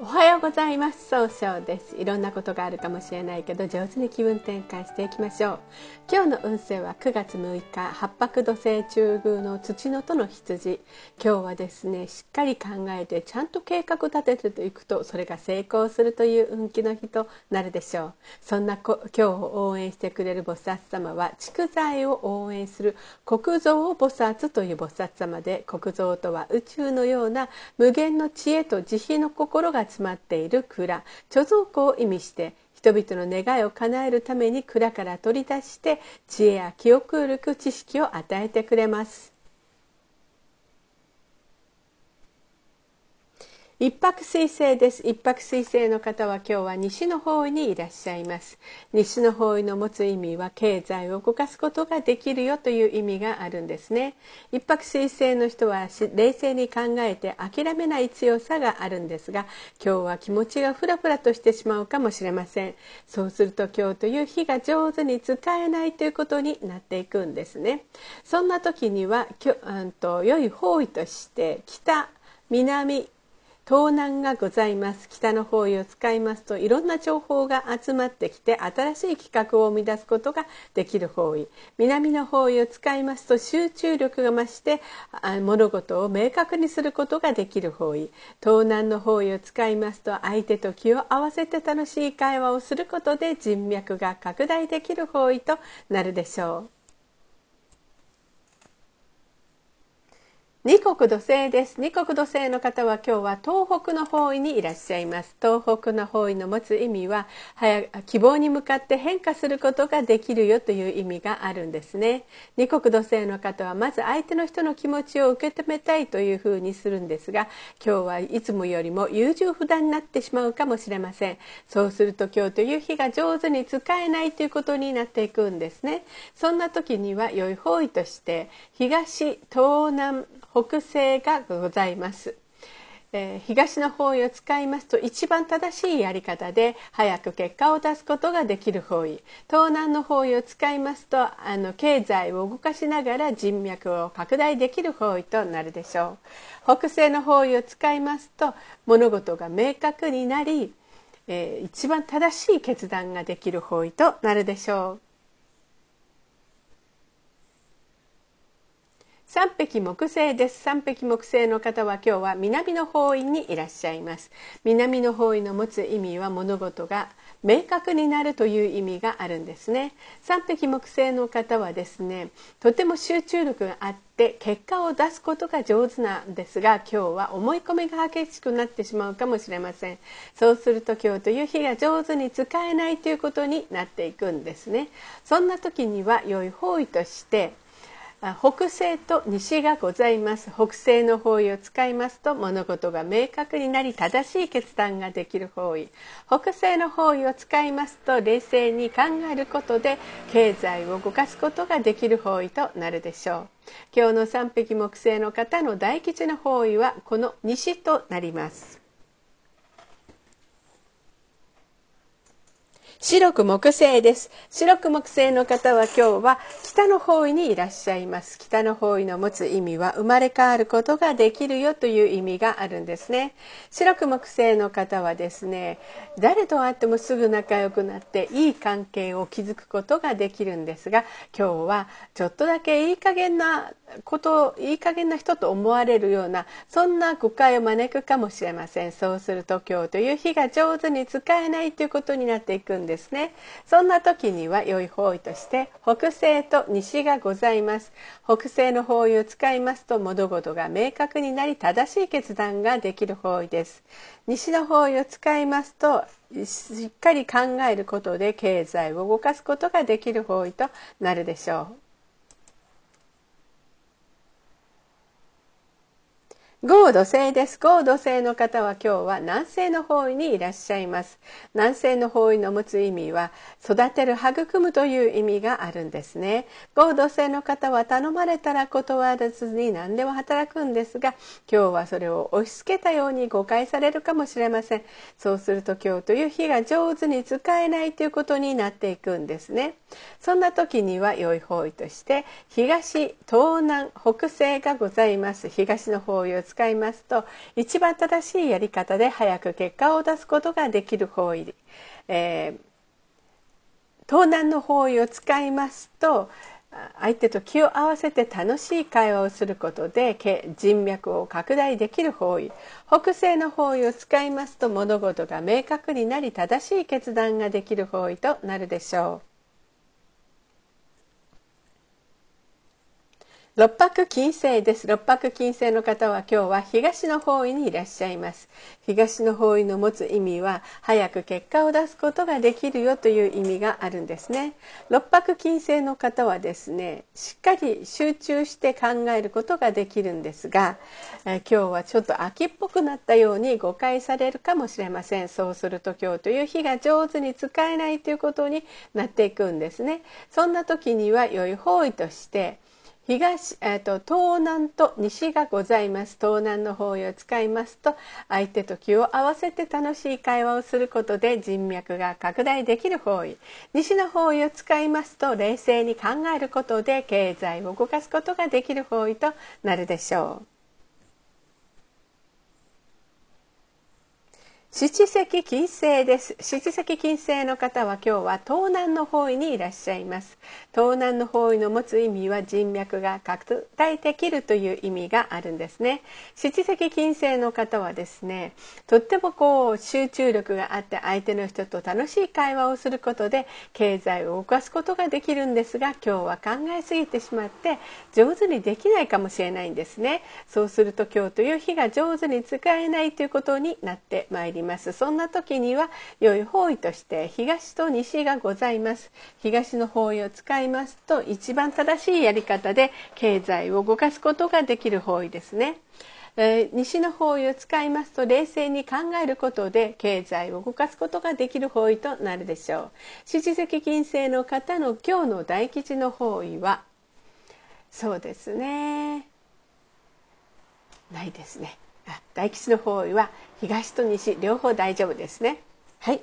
おはようございます。総称です。いろんなことがあるかもしれないけど上手に気分転換していきましょう。今日の運勢は9月6日八白土星中宮の土のとの羊。今日はですねしっかり考えてちゃんと計画立てていくとそれが成功するという運気の日となるでしょう。そんな今日を応援してくれる菩薩様は蓄財を応援する国蔵菩薩という菩薩様で国蔵とは宇宙のような無限の知恵と慈悲の心がまっている蔵。貯蔵庫を意味して人々の願いを叶えるために蔵から取り出して知恵や記憶力知識を与えてくれます。一泊水星です。一泊水星の方は今日は西の方位にいらっしゃいます。西の方位の持つ意味は経済を動かすことができるよという意味があるんですね。一泊水星の人は冷静に考えて諦めない強さがあるんですが今日は気持ちがフラフラとしてしまうかもしれません。そうすると今日という日が上手に使えないということになっていくんですね。そんな時にはきょ、うんと良い方位として北南東南がございます。北の方位を使いますといろんな情報が集まってきて新しい企画を生み出すことができる方位。南の方位を使いますと集中力が増して物事を明確にすることができる方位。東南の方位を使いますと相手と気を合わせて楽しい会話をすることで人脈が拡大できる方位となるでしょう。二国土星です。二国土星の方は今日は東北の方位にいらっしゃいます。東北の方位の持つ意味は早希望に向かって変化することができるよという意味があるんですね。二国土星の方はまず相手の人の気持ちを受け止めたいというふうにするんですが今日はいつもよりも優柔不断になってしまうかもしれません。そうすると今日という日が上手に使えないということになっていくんですね。そんな時には良い方位として東東南北西がございます。えー、東の方位を使いますと一番正しいやり方で早く結果を出すことができる方位。東南の方位を使いますとあの経済を動かしながら人脈を拡大できる方位となるでしょう。北西の方位を使いますと物事が明確になり、えー、一番正しい決断ができる方位となるでしょう。三匹木星です。三匹木星の方は今日は南の方位にいらっしゃいます。南の方位の持つ意味は物事が明確になるという意味があるんですね。三匹木星の方はですねとても集中力があって結果を出すことが上手なんですが今日は思い込みが激しくなってしまうかもしれません。そうすると今日という日が上手に使えないということになっていくんですね。そんな時には良い方位として北西と西がございます。北西の方位を使いますと物事が明確になり正しい決断ができる方位。北西の方位を使いますと冷静に考えることで経済を動かすことができる方位となるでしょう。今日の三匹木星の方の大吉の方位はこの西となります。白く木星です。白く木星の方は今日は北の方位にいらっしゃいます。北の方位の持つ意味は生まれ変わることができるよという意味があるんですね。白く木星の方はですね誰と会ってもすぐ仲良くなっていい関係を築くことができるんですが今日はちょっとだけいい加減なこといい加減な人と思われるようなそんな誤解を招くかもしれません。そうすると今日という日が上手に使えないということになっていくんです。ですね。そんな時には良い方位として北西と西がございます。北西の方位を使いますと物事が明確になり正しい決断ができる方位です。西の方位を使いますとしっかり考えることで経済を動かすことができる方位となるでしょう。合土星です。合土星の方は今日は南西の方位にいらっしゃいます。南西の方位の持つ意味は育てる育むという意味があるんですね。合土星の方は頼まれたら断らずに何でも働くんですが、今日はそれを押し付けたように誤解されるかもしれません。そうすると今日という日が上手に使えないということになっていくんですね。そんな時には良い方位として東、東南、北西がございます。東の方位を使使いますと一番正しいやり方で早く結果を出すことができる方位、えー、盗難の方位を使いますと相手と気を合わせて楽しい会話をすることで人脈を拡大できる方位北西の方位を使いますと物事が明確になり正しい決断ができる方位となるでしょう。六白金星です。六白金星の方は今日は東の方位にいらっしゃいます。東の方位の持つ意味は早く結果を出すことができるよという意味があるんですね。六白金星の方はですねしっかり集中して考えることができるんですがえ今日はちょっと秋っぽくなったように誤解されるかもしれません。そうすると今日という日が上手に使えないということになっていくんですね。そんな時には良い方位として東、えーと、東南と西がございます東南の方位を使いますと相手と気を合わせて楽しい会話をすることで人脈が拡大できる方位西の方位を使いますと冷静に考えることで経済を動かすことができる方位となるでしょう。七石金星です。七石金星の方は今日は東南の方位にいらっしゃいます。東南の方位の持つ意味は人脈が拡大できるという意味があるんですね。七石金星の方はですねとってもこう集中力があって相手の人と楽しい会話をすることで経済を動かすことができるんですが今日は考えすぎてしまって上手にできないかもしれないんですね。そうすると今日という日が上手に使えないということになってまいります。ます。そんな時には良い方位として東と西がございます。東の方位を使いますと一番正しいやり方で経済を動かすことができる方位ですね。え西の方位を使いますと冷静に考えることで経済を動かすことができる方位となるでしょう。七石金星の方の今日の大吉の方位はそうですね。ないですね。大吉の方位は東と西両方大丈夫ですね。はい。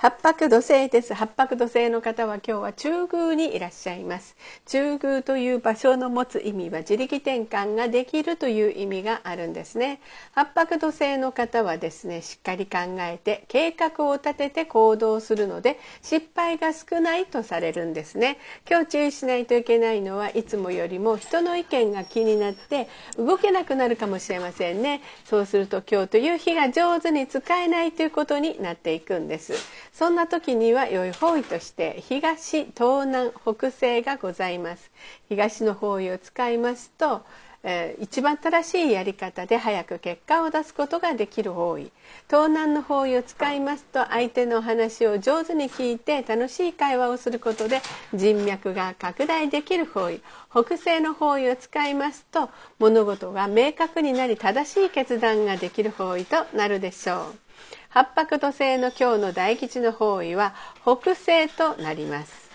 八白土星です。八白土星の方は今日は中宮にいらっしゃいます。中宮という場所の持つ意味は自力転換ができるという意味があるんですね。八白土星の方はですねしっかり考えて計画を立てて行動するので失敗が少ないとされるんですね。今日注意しないといけないのはいつもよりも人の意見が気になって動けなくなるかもしれませんね。そうすると今日という日が上手に使えないということになっていくんです。そんな時には良い方位として東東南北西がございます。東の方位を使いますと、えー、一番正しいやり方で早く結果を出すことができる方位。東南の方位を使いますと相手の話を上手に聞いて楽しい会話をすることで人脈が拡大できる方位。北西の方位を使いますと物事が明確になり正しい決断ができる方位となるでしょう。八白土星の今日の大吉の方位は北西となります。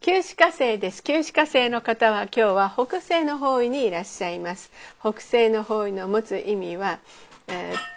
九死火星です。九死火星の方は今日は北西の方位にいらっしゃいます。北西の方位の持つ意味は、えー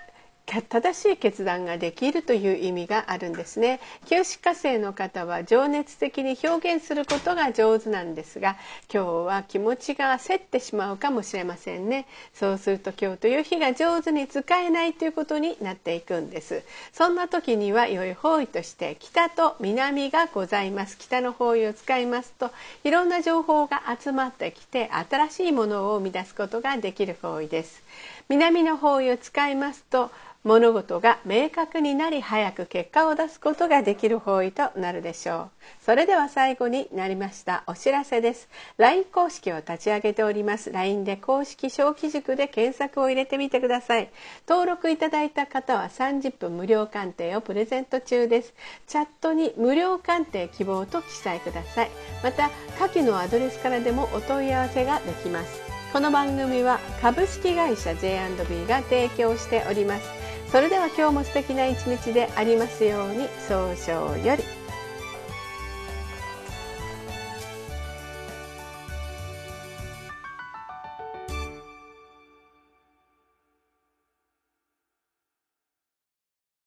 正しい決断ができるという意味があるんですね。九死火星の方は情熱的に表現することが上手なんですが今日は気持ちが焦ってしまうかもしれませんね。そうすると今日という日が上手に使えないということになっていくんです。そんな時には良い方位として北と南がございます。北の方位を使いますといろんな情報が集まってきて新しいものを生み出すことができる方位です。南の方位を使いますと物事が明確になり早く結果を出すことができる方位となるでしょう。それでは最後になりましたお知らせです。LINE 公式を立ち上げております。LINE で公式小規塾で検索を入れてみてください。登録いただいた方は30分無料鑑定をプレゼント中です。チャットに無料鑑定希望と記載ください。また下記のアドレスからでもお問い合わせができます。この番組は株式会社 J&B が提供しております。それでは今日も素敵な一日でありますように早々より。